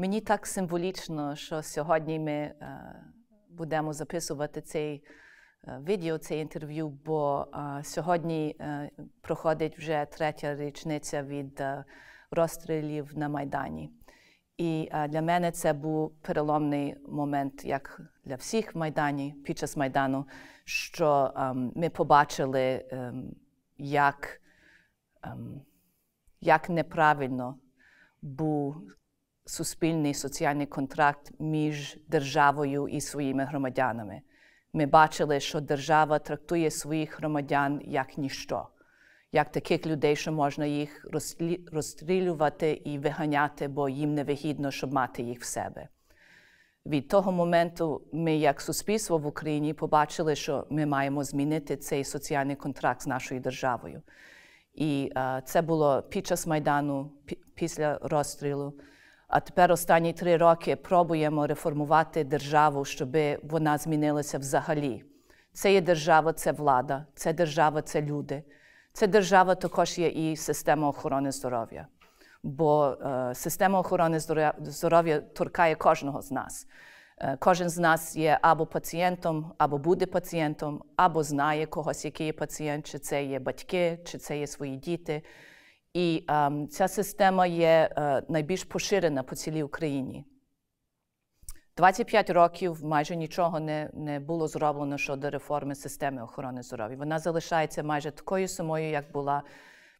Мені так символічно, що сьогодні ми е, будемо записувати цей е, відео, це інтерв'ю, бо е, сьогодні проходить вже третя річниця від розстрілів на Майдані. І для мене це був переломний момент, як для всіх в Майдані під час Майдану, що ем, ми побачили, ем, як, ем, як неправильно був суспільний соціальний контракт між державою і своїми громадянами. Ми бачили, що держава трактує своїх громадян як ніщо, як таких людей, що можна їх розстрілювати і виганяти, бо їм невигідно, щоб мати їх в себе. Від того моменту ми, як суспільство в Україні, побачили, що ми маємо змінити цей соціальний контракт з нашою державою. І а, це було під час Майдану, після розстрілу. А тепер останні три роки пробуємо реформувати державу, щоб вона змінилася взагалі. Це є держава, це влада, це держава, це люди. Це держава також є і система охорони здоров'я. Бо е, система охорони здоров'я торкає кожного з нас. Е, кожен з нас є або пацієнтом, або буде пацієнтом, або знає когось, який є пацієнт, чи це є батьки, чи це є свої діти. І um, ця система є uh, найбільш поширена по цілій Україні. 25 років майже нічого не не було зроблено щодо реформи системи охорони здоров'я. Вона залишається майже такою самою, як була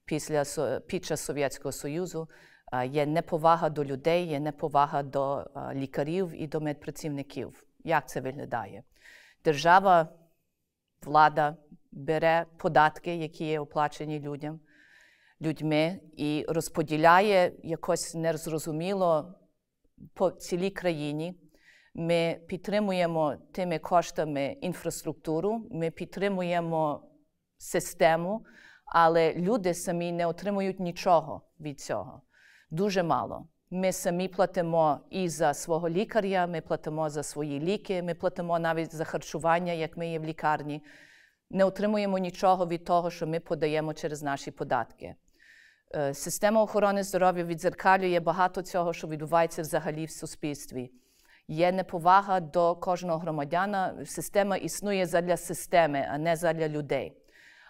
після під час Совєтського Союзу. Uh, є неповага до людей, є неповага до uh, лікарів і до медпрацівників. Як це виглядає? Держава, влада бере податки, які є оплачені людям людьми і розподіляє якось незрозуміло по цілій країні. Ми підтримуємо тими коштами інфраструктуру, ми підтримуємо систему, але люди самі не отримують нічого від цього. Дуже мало. Ми самі платимо і за свого лікаря, ми платимо за свої ліки, ми платимо навіть за харчування, як ми є в лікарні. Не отримуємо нічого від того, що ми подаємо через наші податки. Е, система охорони здоров'я відзеркалює багато цього, що відбувається взагалі в суспільстві. Є неповага до кожного громадяна. Система існує задля системи, а не задля людей.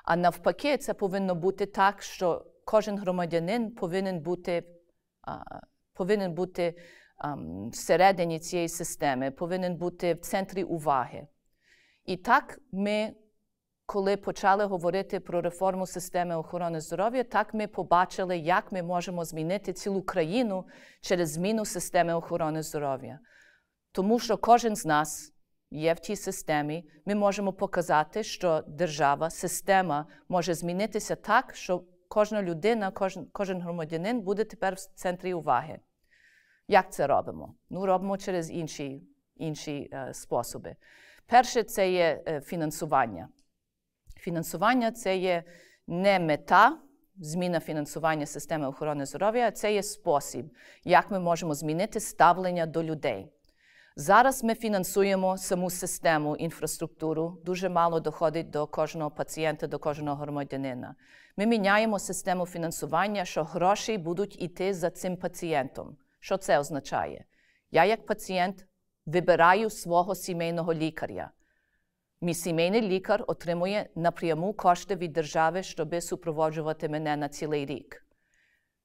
А навпаки, це повинно бути так, що кожен громадянин повинен бути повинен бути всередині цієї системи, повинен бути в центрі уваги. І так ми коли почали говорити про реформу системи охорони здоров'я, так ми побачили, як ми можемо змінити цілу країну через зміну системи охорони здоров'я. Тому що кожен з нас є в тій системі, ми можемо показати, що держава, система може змінитися так, що кожна людина, кожен, кожен громадянин буде тепер в центрі уваги. Як це робимо? Ну, робимо через інші інші е, способи. Перше, це є е, фінансування. Фінансування це є не мета, зміна фінансування системи охорони здоров'я, це є спосіб, як ми можемо змінити ставлення до людей. Зараз ми фінансуємо саму систему, інфраструктуру, дуже мало доходить до кожного пацієнта, до кожного громадянина. Ми міняємо систему фінансування, що гроші будуть йти за цим пацієнтом. Що це означає? Я, як пацієнт, вибираю свого сімейного лікаря. Мій сімейний лікар отримує напряму кошти від держави, щоб супроводжувати мене на цілий рік.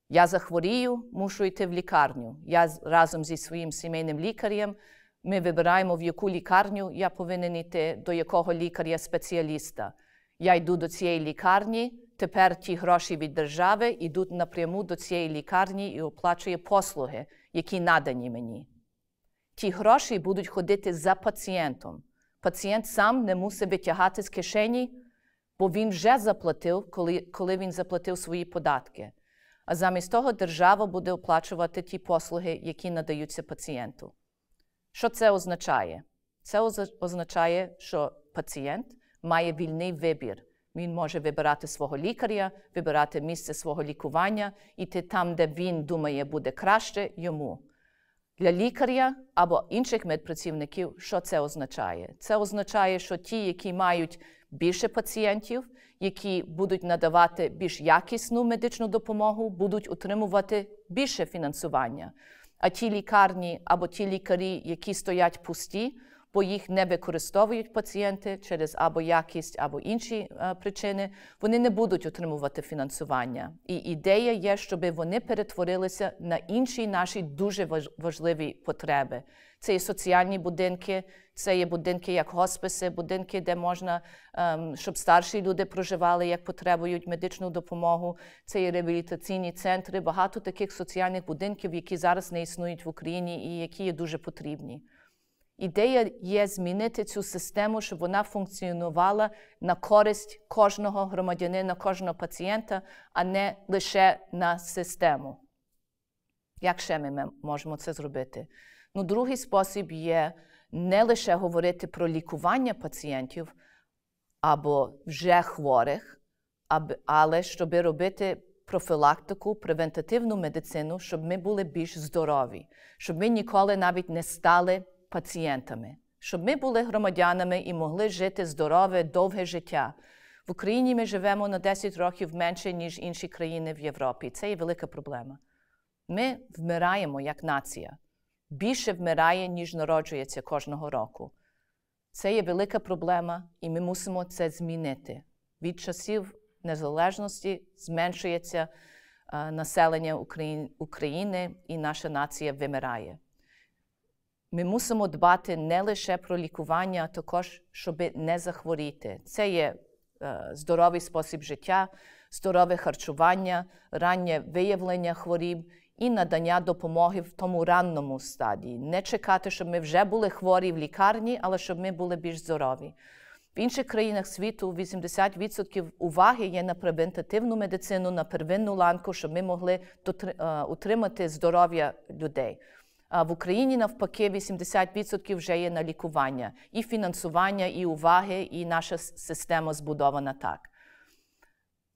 Я захворію, мушу йти в лікарню. Я разом зі своїм сімейним лікарем ми вибираємо, в яку лікарню я повинен йти, до якого лікаря-спеціаліста. Я йду до цієї лікарні, тепер ті гроші від держави йдуть напряму до цієї лікарні і оплачує послуги, які надані мені. Ті гроші будуть ходити за пацієнтом. Пацієнт сам не мусить витягати з кишені, бо він вже заплатив, коли, коли він заплатив свої податки. А замість того держава буде оплачувати ті послуги, які надаються пацієнту. Що це означає? Це означає, що пацієнт має вільний вибір. Він може вибирати свого лікаря, вибирати місце свого лікування, іти там, де він думає, буде краще йому. Для лікаря або інших медпрацівників, що це означає? Це означає, що ті, які мають більше пацієнтів, які будуть надавати більш якісну медичну допомогу, будуть отримувати більше фінансування. а ті лікарні або ті лікарі, які стоять пусті, бо їх не використовують пацієнти через або якість, або інші е, причини, вони не будуть отримувати фінансування. І ідея є, щоб вони перетворилися на інші наші дуже важливі потреби. Це є соціальні будинки, це є будинки як хосписи, будинки, де можна, ем, щоб старші люди проживали, як потребують медичну допомогу. Це є реабілітаційні центри, багато таких соціальних будинків, які зараз не існують в Україні і які є дуже потрібні. Ідея є змінити цю систему, щоб вона функціонувала на користь кожного громадянина, кожного пацієнта, а не лише на систему. Як ще ми можемо це зробити? Ну, Другий спосіб є не лише говорити про лікування пацієнтів або вже хворих, але щоб робити профілактику, превентативну медицину, щоб ми були більш здорові, щоб ми ніколи навіть не стали пацієнтами, щоб ми були громадянами і могли жити здорове, довге життя. В Україні ми живемо на 10 років менше, ніж інші країни в Європі. Це є велика проблема. Ми вмираємо як нація. Більше вмирає, ніж народжується кожного року. Це є велика проблема, і ми мусимо це змінити. Від часів незалежності зменшується е, населення України, і наша нація вимирає. Ми мусимо дбати не лише про лікування, а також, щоб не захворіти. Це є е, здоровий спосіб життя, здорове харчування, раннє виявлення хворіб і надання допомоги в тому ранному стадії. Не чекати, щоб ми вже були хворі в лікарні, але щоб ми були більш здорові. В інших країнах світу 80% уваги є на превентативну медицину, на первинну ланку, щоб ми могли е, утримати здоров'я людей. В Україні навпаки 80% вже є на лікування і фінансування, і уваги, і наша система збудована так.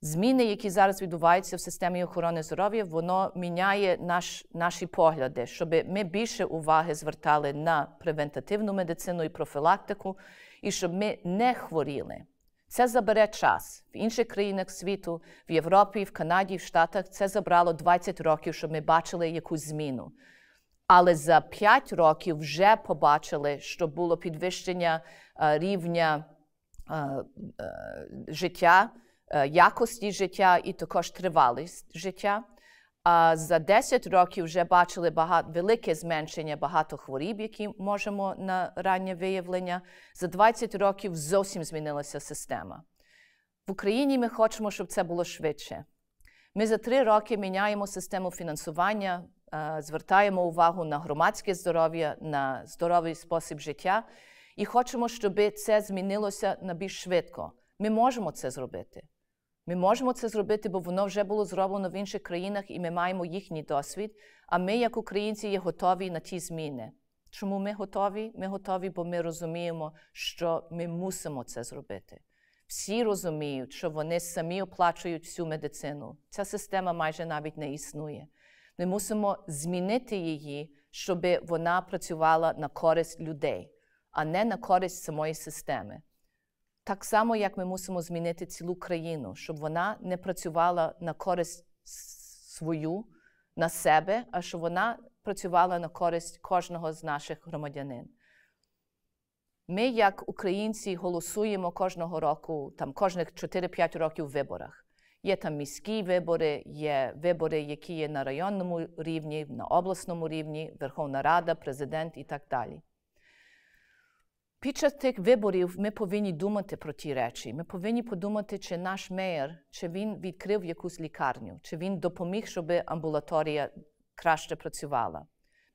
Зміни, які зараз відбуваються в системі охорони здоров'я, воно міняє наш, наші погляди, щоб ми більше уваги звертали на превентативну медицину і профілактику, і щоб ми не хворіли. Це забере час. В інших країнах світу, в Європі, в Канаді, в Штатах це забрало 20 років, щоб ми бачили якусь зміну. Але за 5 років вже побачили, що було підвищення рівня життя, якості життя і також тривалість життя. А за 10 років вже бачили багато велике зменшення багато хворіб, які можемо на раннє виявлення. За 20 років зовсім змінилася система. В Україні ми хочемо, щоб це було швидше. Ми за три роки міняємо систему фінансування, звертаємо увагу на громадське здоров'я, на здоровий спосіб життя і хочемо, щоб це змінилося на більш швидко. Ми можемо це зробити. Ми можемо це зробити, бо воно вже було зроблено в інших країнах, і ми маємо їхній досвід. А ми, як українці, є готові на ті зміни. Чому ми готові? Ми готові, бо ми розуміємо, що ми мусимо це зробити. Всі розуміють, що вони самі оплачують всю медицину. Ця система майже навіть не існує. Ми мусимо змінити її, щоб вона працювала на користь людей, а не на користь самої системи. Так само, як ми мусимо змінити цілу країну, щоб вона не працювала на користь свою, на себе, а щоб вона працювала на користь кожного з наших громадянин. Ми, як українці, голосуємо кожного року, там кожних 4-5 років в виборах. Є там міські вибори, є вибори, які є на районному рівні, на обласному рівні, Верховна Рада, президент і так далі. Під час тих виборів ми повинні думати про ті речі. Ми повинні подумати, чи наш мер, чи він відкрив якусь лікарню, чи він допоміг, щоб амбулаторія краще працювала.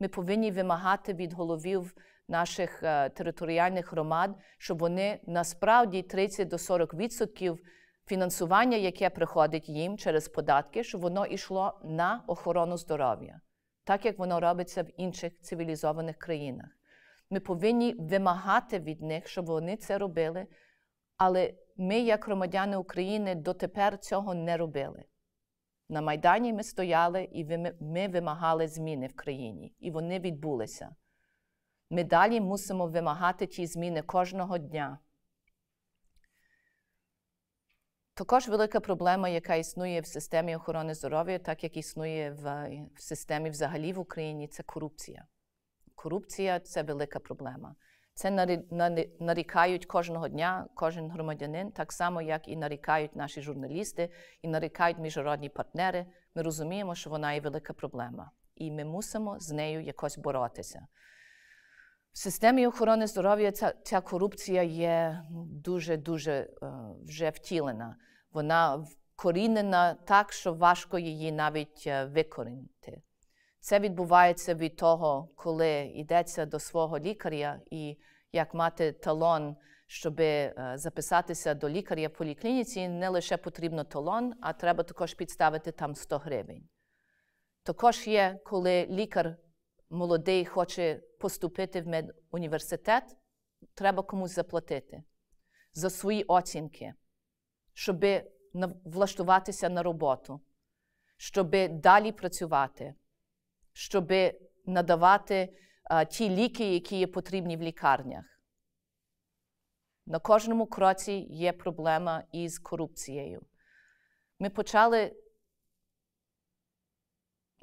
Ми повинні вимагати від головів наших uh, територіальних громад, щоб вони насправді 30 до 40% фінансування, яке приходить їм через податки, щоб воно йшло на охорону здоров'я, так як воно робиться в інших цивілізованих країнах. Ми повинні вимагати від них, щоб вони це робили, але ми, як громадяни України, дотепер цього не робили. На Майдані ми стояли і ми вимагали зміни в країні, і вони відбулися. Ми далі мусимо вимагати ті зміни кожного дня. Також велика проблема, яка існує в системі охорони здоров'я, так як існує в, в системі взагалі в Україні, це корупція. Корупція це велика проблема. Це нарікають кожного дня, кожен громадянин, так само, як і нарікають наші журналісти, і нарікають міжнародні партнери. Ми розуміємо, що вона є велика проблема, і ми мусимо з нею якось боротися. В системі охорони здоров'я ця, ця корупція є дуже-дуже uh, вже втілена. Вона вкорінена так, що важко її навіть uh, викорінити. Це відбувається від того, коли йдеться до свого лікаря і як мати талон, щоб uh, записатися до лікаря в поліклініці, не лише потрібно талон, а треба також підставити там 100 гривень. Також є, коли лікар молодий хоче поступити в медуніверситет, треба комусь заплатити за свої оцінки, щоб влаштуватися на роботу, щоб далі працювати, щоб надавати а, ті ліки, які є потрібні в лікарнях. На кожному кроці є проблема із корупцією. Ми почали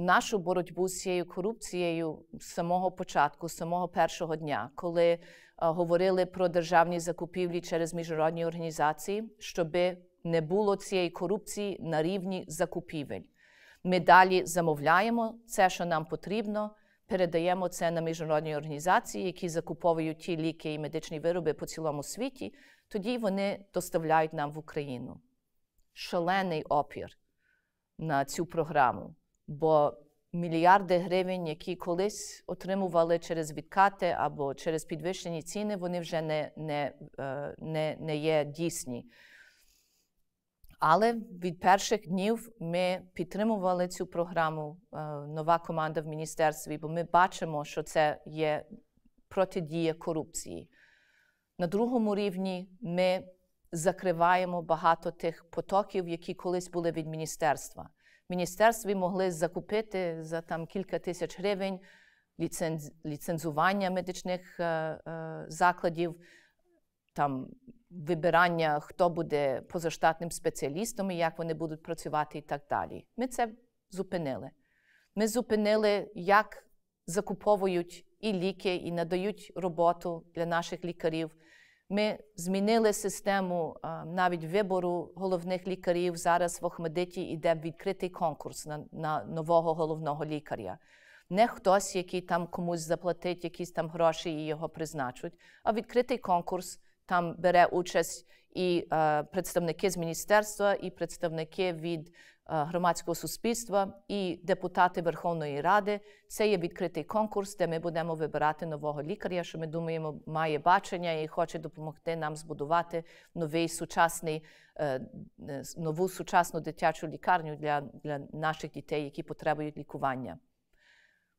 нашу боротьбу з цією корупцією з самого початку, з самого першого дня, коли а, говорили про державні закупівлі через міжнародні організації, щоб не було цієї корупції на рівні закупівель. Ми далі замовляємо це, що нам потрібно, передаємо це на міжнародні організації, які закуповують ті ліки і медичні вироби по цілому світі. Тоді вони доставляють нам в Україну. Шалений опір на цю програму бо мільярди гривень, які колись отримували через відкати або через підвищені ціни, вони вже не, не, е, не, не є дійсні. Але від перших днів ми підтримували цю програму, е, нова команда в міністерстві, бо ми бачимо, що це є протидія корупції. На другому рівні ми закриваємо багато тих потоків, які колись були від міністерства міністерстві могли закупити за там кілька тисяч гривень ліценз, ліцензування медичних е, е, закладів, там вибирання, хто буде позаштатним спеціалістом і як вони будуть працювати і так далі. Ми це зупинили. Ми зупинили, як закуповують і ліки, і надають роботу для наших лікарів. Ми змінили систему навіть вибору головних лікарів. Зараз в Охмедиті йде відкритий конкурс на, на нового головного лікаря. Не хтось, який там комусь заплатить якісь там гроші і його призначуть, а відкритий конкурс там бере участь і е, представники з міністерства, і представники від Е, громадського суспільства і депутати Верховної Ради. Це є відкритий конкурс, де ми будемо вибирати нового лікаря, що ми думаємо, має бачення і хоче допомогти нам збудувати новий сучасний, е, нову сучасну дитячу лікарню для, для наших дітей, які потребують лікування.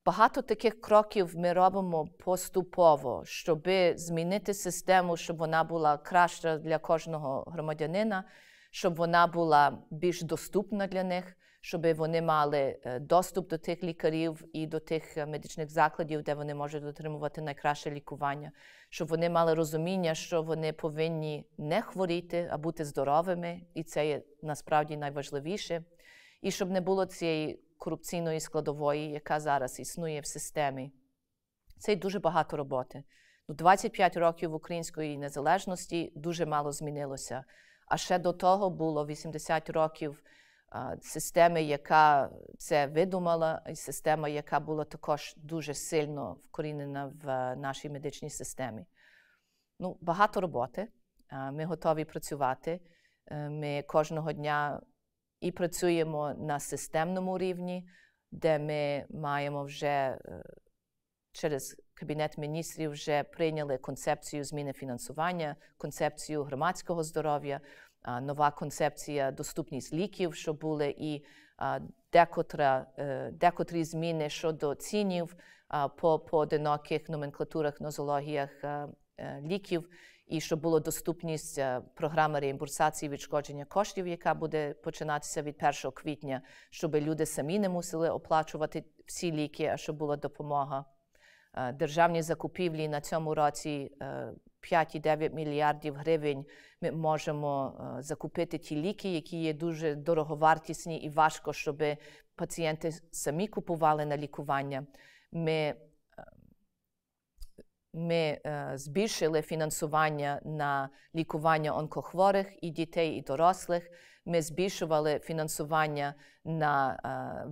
Багато таких кроків ми робимо поступово, щоб змінити систему, щоб вона була краща для кожного громадянина щоб вона була більш доступна для них, щоб вони мали е, доступ до тих лікарів і до тих е, медичних закладів, де вони можуть отримувати найкраще лікування, щоб вони мали розуміння, що вони повинні не хворіти, а бути здоровими, і це є насправді найважливіше, і щоб не було цієї корупційної складової, яка зараз існує в системі. Це дуже багато роботи. 25 ну, років української незалежності дуже мало змінилося. А ще до того було 80 років системи, яка це видумала, і система, яка була також дуже сильно вкорінена в нашій медичній системі. Ну, Багато роботи. Ми готові працювати. Е, ми кожного дня і працюємо на системному рівні, де ми маємо вже е, через Кабінет міністрів вже прийняли концепцію зміни фінансування, концепцію громадського здоров'я, нова концепція доступність ліків, що були і декотра, е, декотрі зміни щодо цінів по поодиноких номенклатурах, нозологіях е, ліків. І щоб була доступність програми реімбурсації відшкодження коштів, яка буде починатися від 1 квітня, щоб люди самі не мусили оплачувати всі ліки, а щоб була допомога Е, державні закупівлі на цьому році 5,9 е, мільярдів гривень. Ми можемо е, закупити ті ліки, які є дуже дороговартісні і важко, щоб пацієнти самі купували на лікування. Ми ми збільшили фінансування на лікування онкохворих і дітей, і дорослих. Ми збільшували фінансування на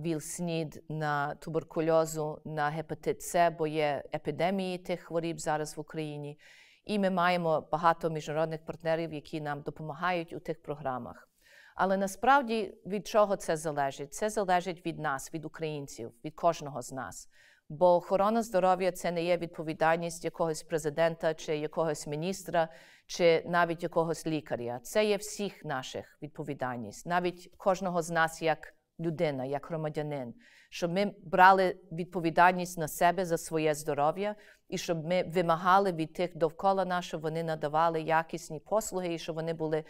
ВІЛ-СНІД, на туберкульозу, на гепатит С, бо є епідемії тих хворіб зараз в Україні. І ми маємо багато міжнародних партнерів, які нам допомагають у тих програмах. Але насправді від чого це залежить? Це залежить від нас, від українців, від кожного з нас. Бо охорона здоров'я це не є відповідальність якогось президента чи якогось міністра, чи навіть якогось лікаря. Це є всіх наших відповідальність, навіть кожного з нас як людина, як громадянин, щоб ми брали відповідальність на себе за своє здоров'я і щоб ми вимагали від тих довкола нас, щоб вони надавали якісні послуги і щоб вони були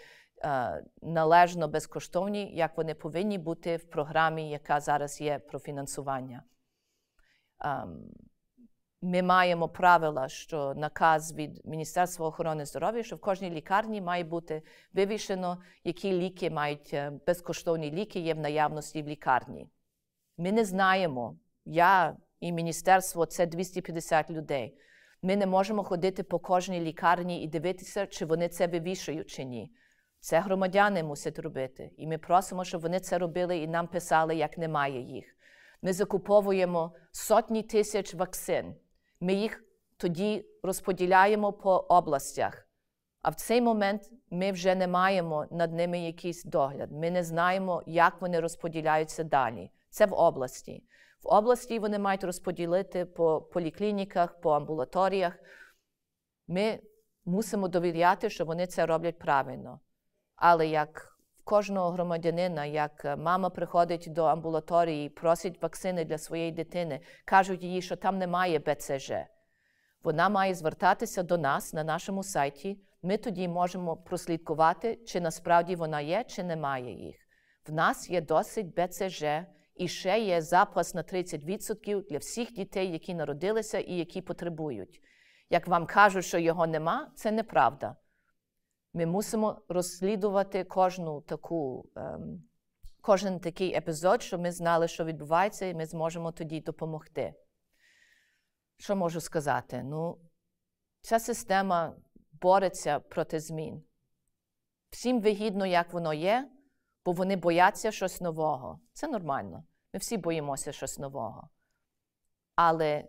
е, належно безкоштовні, як вони повинні бути в програмі, яка зараз є про фінансування. Um, ми маємо правила, що наказ від Міністерства охорони здоров'я, що в кожній лікарні має бути вивішено, які ліки мають е, безкоштовні ліки є в наявності в лікарні. Ми не знаємо, я і міністерство це 250 людей. Ми не можемо ходити по кожній лікарні і дивитися, чи вони це вивішують чи ні. Це громадяни мусять робити. І ми просимо, щоб вони це робили і нам писали, як немає їх. Ми закуповуємо сотні тисяч вакцин. Ми їх тоді розподіляємо по областях. А в цей момент ми вже не маємо над ними якийсь догляд. Ми не знаємо, як вони розподіляються далі. Це в області. В області вони мають розподілити по поліклініках, по амбулаторіях. Ми мусимо довіряти, що вони це роблять правильно. Але як кожного громадянина, як е, мама приходить до амбулаторії, просить вакцини для своєї дитини, кажуть їй, що там немає БЦЖ. Вона має звертатися до нас на нашому сайті. Ми тоді можемо прослідкувати, чи насправді вона є, чи немає їх. В нас є досить БЦЖ, і ще є запас на 30% для всіх дітей, які народилися і які потребують. Як вам кажуть, що його нема, це неправда. Ми мусимо розслідувати кожну таку, ем, кожен такий епізод, щоб ми знали, що відбувається, і ми зможемо тоді допомогти. Що можу сказати? Ну, ця система бореться проти змін. Всім вигідно, як воно є, бо вони бояться щось нового. Це нормально. Ми всі боїмося щось нового. Але в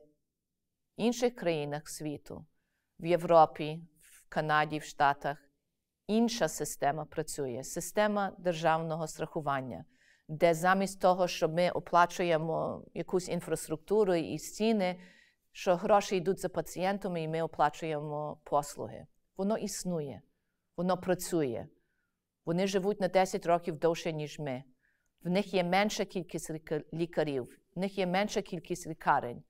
інших країнах світу, в Європі, в Канаді, в Штатах, інша система працює система державного страхування, де замість того, щоб ми оплачуємо якусь інфраструктуру і стіни, що гроші йдуть за пацієнтами, і ми оплачуємо послуги. Воно існує, воно працює. Вони живуть на 10 років довше, ніж ми. В них є менша кількість лікарів, в них є менша кількість лікарень,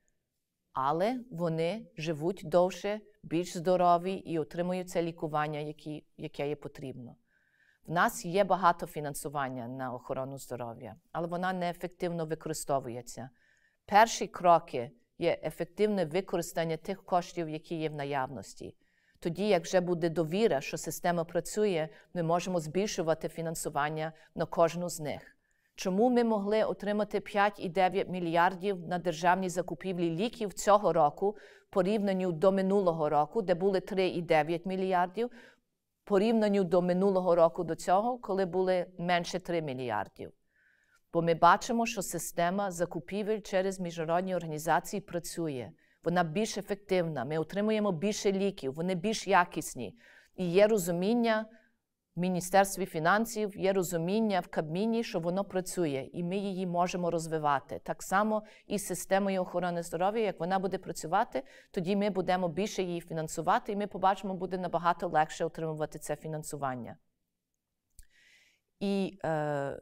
але вони живуть довше більш здорові і отримують це лікування, які, яке є потрібно. В нас є багато фінансування на охорону здоров'я, але вона неефективно використовується. Перші кроки є ефективне використання тих коштів, які є в наявності. Тоді, як вже буде довіра, що система працює, ми можемо збільшувати фінансування на кожну з них. Чому ми могли отримати 5,9 мільярдів на державні закупівлі ліків цього року порівнянню до минулого року, де були 3,9 мільярдів, порівнянню до минулого року до цього, коли були менше 3 мільярдів? Бо ми бачимо, що система закупівель через міжнародні організації працює. Вона більш ефективна. Ми отримуємо більше ліків, вони більш якісні. І є розуміння в Міністерстві фінансів є розуміння в Кабміні, що воно працює, і ми її можемо розвивати. Так само і з системою охорони здоров'я, як вона буде працювати, тоді ми будемо більше її фінансувати, і ми побачимо, буде набагато легше отримувати це фінансування. І е,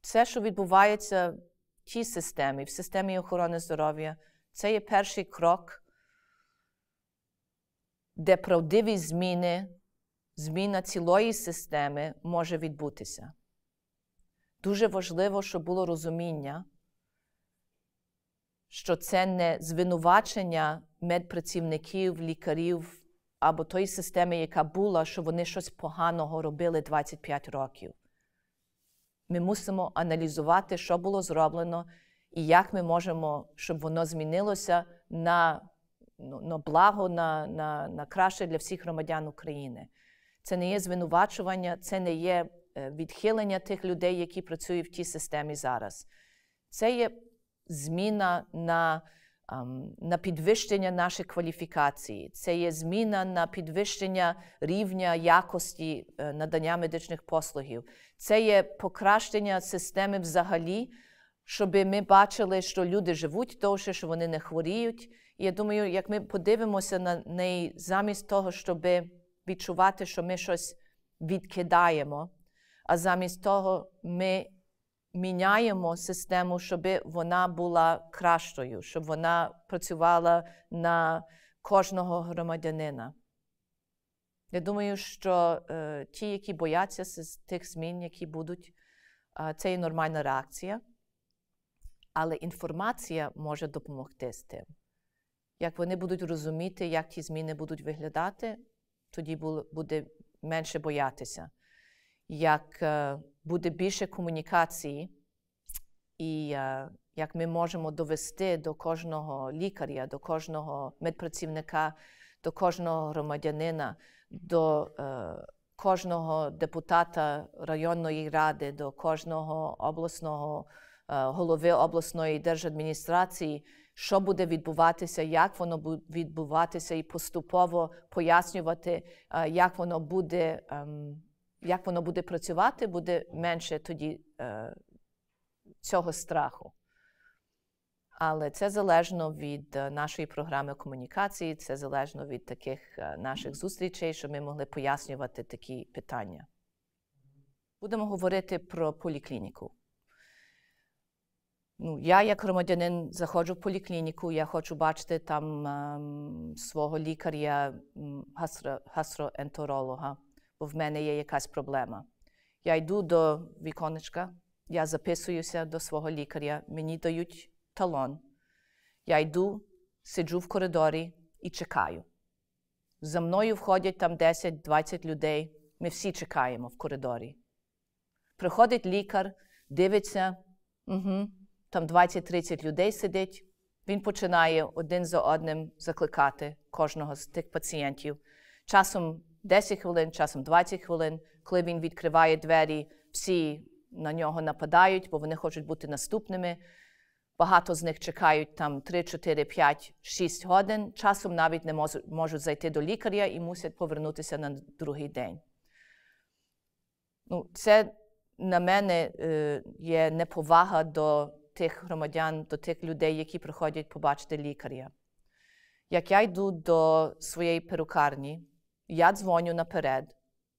все, що відбувається в тій системі, в системі охорони здоров'я, це є перший крок де правдиві зміни, зміна цілої системи може відбутися. Дуже важливо, щоб було розуміння, що це не звинувачення медпрацівників, лікарів або тої системи, яка була, що вони щось поганого робили 25 років. Ми мусимо аналізувати, що було зроблено, і як ми можемо, щоб воно змінилося на на благо, на, на, на краще для всіх громадян України. Це не є звинувачування, це не є е, відхилення тих людей, які працюють в тій системі зараз. Це є зміна на на підвищення нашої кваліфікації, це є зміна на підвищення рівня якості е, надання медичних послугів, це є покращення системи взагалі, щоб ми бачили, що люди живуть довше, що вони не хворіють. Я думаю, як ми подивимося на неї замість того, щоб відчувати, що ми щось відкидаємо, а замість того ми міняємо систему, щоб вона була кращою, щоб вона працювала на кожного громадянина. Я думаю, що е, ті, які бояться з тих змін, які будуть, е, це є нормальна реакція. Але інформація може допомогти з тим. Як вони будуть розуміти, як ті зміни будуть виглядати, тоді буде менше боятися. Як е, буде більше комунікації, і е, як ми можемо довести до кожного лікаря, до кожного медпрацівника, до кожного громадянина, до е, кожного депутата районної ради, до кожного обласного голови обласної держадміністрації, що буде відбуватися, як воно буде відбуватися, і поступово пояснювати, е, як воно буде. Е, як воно буде працювати, буде менше тоді е, цього страху. Але це залежно від е, нашої програми комунікації, це залежно від таких наших зустрічей, щоб ми могли пояснювати такі питання. Будемо говорити про поліклініку. Ну, Я, як громадянин, заходжу в поліклініку, я хочу бачити там ем, свого лікаря, гастро, гастроентеролога бо в мене є якась проблема. Я йду до віконечка, я записуюся до свого лікаря, мені дають талон. Я йду, сиджу в коридорі і чекаю. За мною входять там 10-20 людей. Ми всі чекаємо в коридорі. Приходить лікар, дивиться, угу, там 20-30 людей сидить. Він починає один за одним закликати кожного з тих пацієнтів. Часом 10 хвилин, часом 20 хвилин. Коли він відкриває двері, всі на нього нападають, бо вони хочуть бути наступними. Багато з них чекають там 3, 4, 5, 6 годин. Часом навіть не можуть, зайти до лікаря і мусять повернутися на другий день. Ну, Це на мене е, є неповага до тих громадян, до тих людей, які приходять побачити лікаря. Як я йду до своєї перукарні, я дзвоню наперед.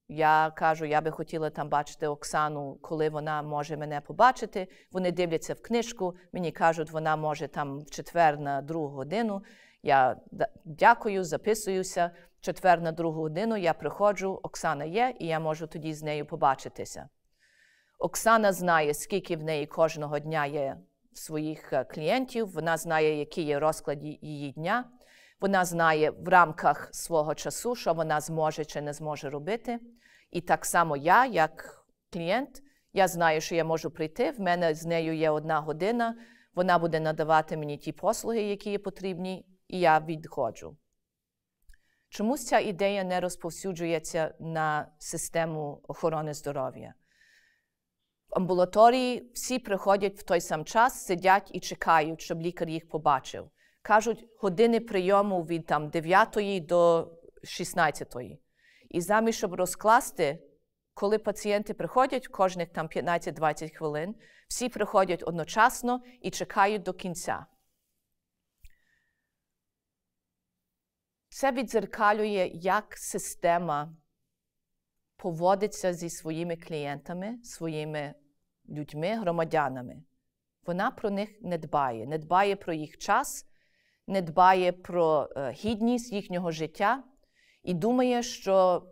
Я кажу, я би хотіла там бачити Оксану, коли вона може мене побачити. Вони дивляться в книжку, мені кажуть, вона може там в четвер на другу годину. Я дякую, записуюся. Четвер на другу годину я приходжу, Оксана є, і я можу тоді з нею побачитися. Оксана знає, скільки в неї кожного дня є своїх е, клієнтів, вона знає, який є розклад її дня. Вона знає в рамках свого часу, що вона зможе чи не зможе робити. І так само я, як клієнт, я знаю, що я можу прийти. В мене з нею є одна година, вона буде надавати мені ті послуги, які є потрібні, і я відходжу. Чомусь ця ідея не розповсюджується на систему охорони здоров'я. Амбулаторії всі приходять в той сам час, сидять і чекають, щоб лікар їх побачив кажуть години прийому від там, 9 до 16. І замість, щоб розкласти, коли пацієнти приходять кожних там 15-20 хвилин, всі приходять одночасно і чекають до кінця. Це відзеркалює, як система поводиться зі своїми клієнтами, своїми людьми, громадянами. Вона про них не дбає, не дбає про їх час, не дбає про е, гідність їхнього життя і думає, що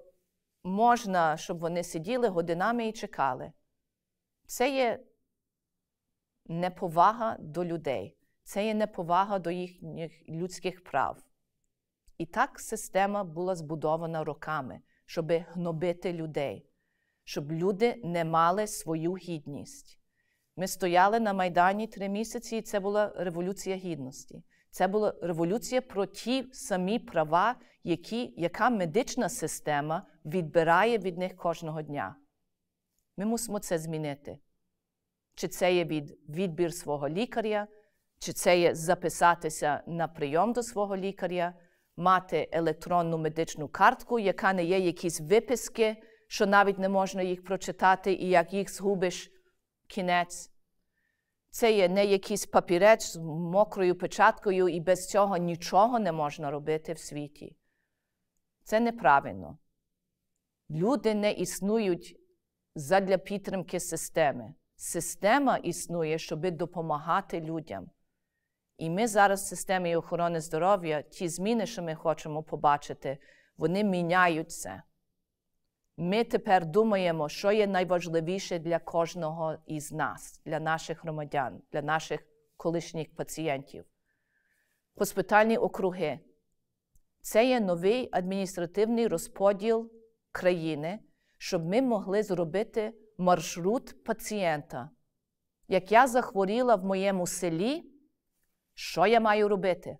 можна, щоб вони сиділи годинами і чекали. Це є неповага до людей. Це є неповага до їхніх людських прав. І так система була збудована роками, щоб гнобити людей, щоб люди не мали свою гідність. Ми стояли на Майдані три місяці, і це була революція гідності. Це була революція про ті самі права, які, яка медична система відбирає від них кожного дня. Ми мусимо це змінити. Чи це є від відбір свого лікаря, чи це є записатися на прийом до свого лікаря, мати електронну медичну картку, яка не є якісь виписки, що навіть не можна їх прочитати, і як їх згубиш кінець. Це є не якийсь папірець з мокрою печаткою, і без цього нічого не можна робити в світі. Це неправильно. Люди не існують задля підтримки системи. Система існує, щоб допомагати людям. І ми зараз в системі охорони здоров'я, ті зміни, що ми хочемо побачити, вони міняють це. Ми тепер думаємо, що є найважливіше для кожного із нас, для наших громадян, для наших колишніх пацієнтів. Госпітальні округи це є новий адміністративний розподіл країни, щоб ми могли зробити маршрут пацієнта. Як я захворіла в моєму селі, що я маю робити?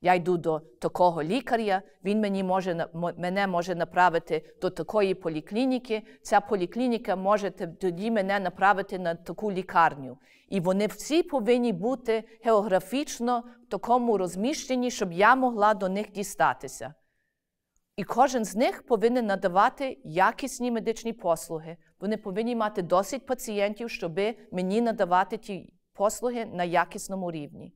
Я йду до такого лікаря, він мені може, мене може направити до такої поліклініки. Ця поліклініка може тоді мене направити на таку лікарню. І вони всі повинні бути географічно в такому розміщенні, щоб я могла до них дістатися. І кожен з них повинен надавати якісні медичні послуги. Вони повинні мати досить пацієнтів, щоб мені надавати ті послуги на якісному рівні.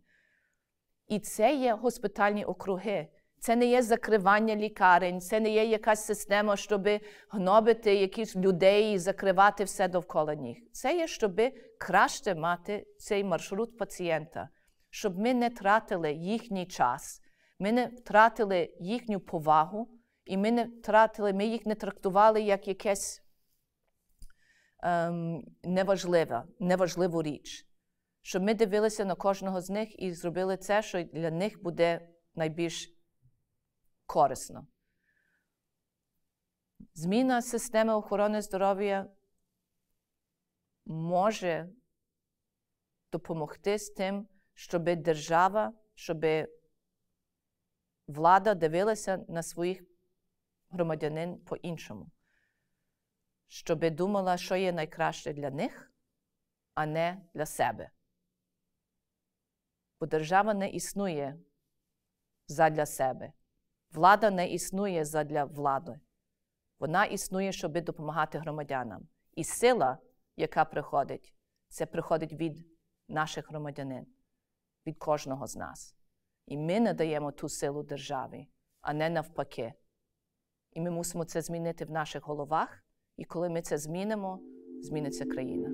І це є госпітальні округи. Це не є закривання лікарень, це не є якась система, щоб гнобити якісь людей і закривати все довкола них. Це є, щоб краще мати цей маршрут пацієнта, щоб ми не тратили їхній час, ми не втратили їхню повагу, і ми не втратили, ми їх не трактували як якесь ем, неважливе, неважливу річ щоб ми дивилися на кожного з них і зробили це, що для них буде найбільш корисно. Зміна системи охорони здоров'я може допомогти з тим, щоб держава, щоб влада дивилася на своїх громадянин по-іншому, щоб думала, що є найкраще для них, а не для себе. Бо держава не існує задля себе. Влада не існує задля влади. Вона існує, щоб допомагати громадянам. І сила, яка приходить, це приходить від наших громадянин, від кожного з нас. І ми надаємо ту силу державі, а не навпаки. І ми мусимо це змінити в наших головах. І коли ми це змінимо, зміниться країна.